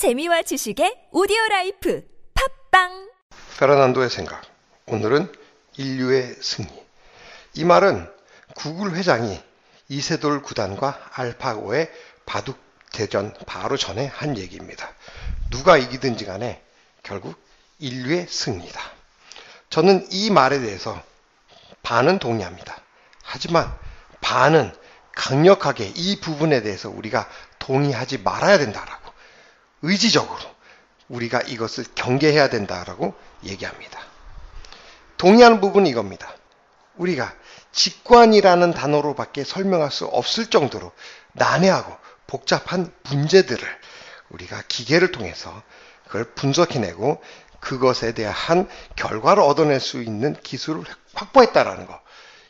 재미와 지식의 오디오 라이프 팟빵 페르난도의 생각. 오늘은 인류의 승리. 이 말은 구글 회장이 이세돌 9단과 알파고의 바둑 대전 바로 전에 한 얘기입니다. 누가 이기든지 간에 결국 인류의 승리다. 저는 이 말에 대해서 반은 동의합니다. 하지만 반은 강력하게 이 부분에 대해서 우리가 동의하지 말아야 된다라고 의지적으로 우리가 이것을 경계해야 된다라고 얘기합니다. 동의하는 부분은 이겁니다. 우리가 직관이라는 단어로밖에 설명할 수 없을 정도로 난해하고 복잡한 문제들을 우리가 기계를 통해서 그걸 분석해내고 그것에 대한 결과를 얻어낼 수 있는 기술을 확보했다라는 거.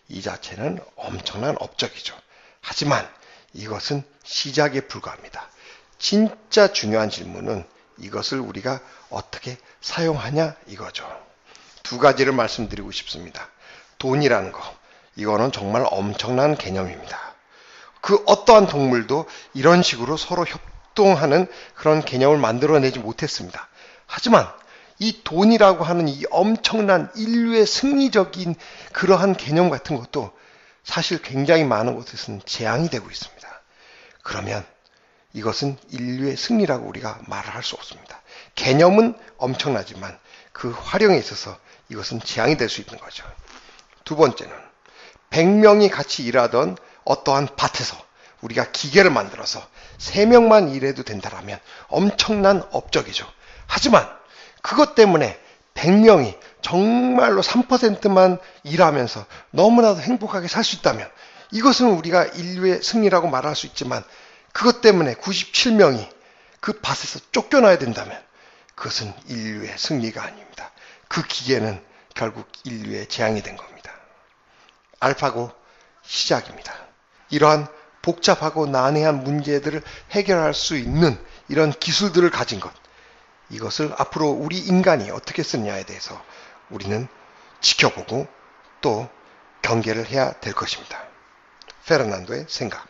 이 자체는 엄청난 업적이죠. 하지만 이것은 시작에 불과합니다. 진짜 중요한 질문은 이것을 우리가 어떻게 사용하냐 이거죠. 두 가지를 말씀드리고 싶습니다. 돈이라는 거. 이거는 정말 엄청난 개념입니다. 그 어떠한 동물도 이런 식으로 서로 협동하는 그런 개념을 만들어내지 못했습니다. 하지만 이 돈이라고 하는 이 엄청난 인류의 승리적인 그러한 개념 같은 것도 사실 굉장히 많은 곳에서는 재앙이 되고 있습니다. 그러면 이것은 인류의 승리라고 우리가 말을 할 수 없습니다. 개념은 엄청나지만 그 활용에 있어서 이것은 재앙이 될 수 있는 거죠. 두 번째는 100명이 같이 일하던 어떠한 밭에서 우리가 기계를 만들어서 3명만 일해도 된다라면 엄청난 업적이죠. 하지만 그것 때문에 100명이 정말로 3%만 일하면서 너무나도 행복하게 살 수 있다면 이것은 우리가 인류의 승리라고 말할 수 있지만 그것 때문에 97명이 그 밭에서 쫓겨나야 된다면 그것은 인류의 승리가 아닙니다. 그 기계는 결국 인류의 재앙이 된 겁니다. 알파고 시작입니다. 이러한 복잡하고 난해한 문제들을 해결할 수 있는 이런 기술들을 가진 것. 이것을 앞으로 우리 인간이 어떻게 쓰느냐에 대해서 우리는 지켜보고 또 경계를 해야 될 것입니다. 페르난도의 생각.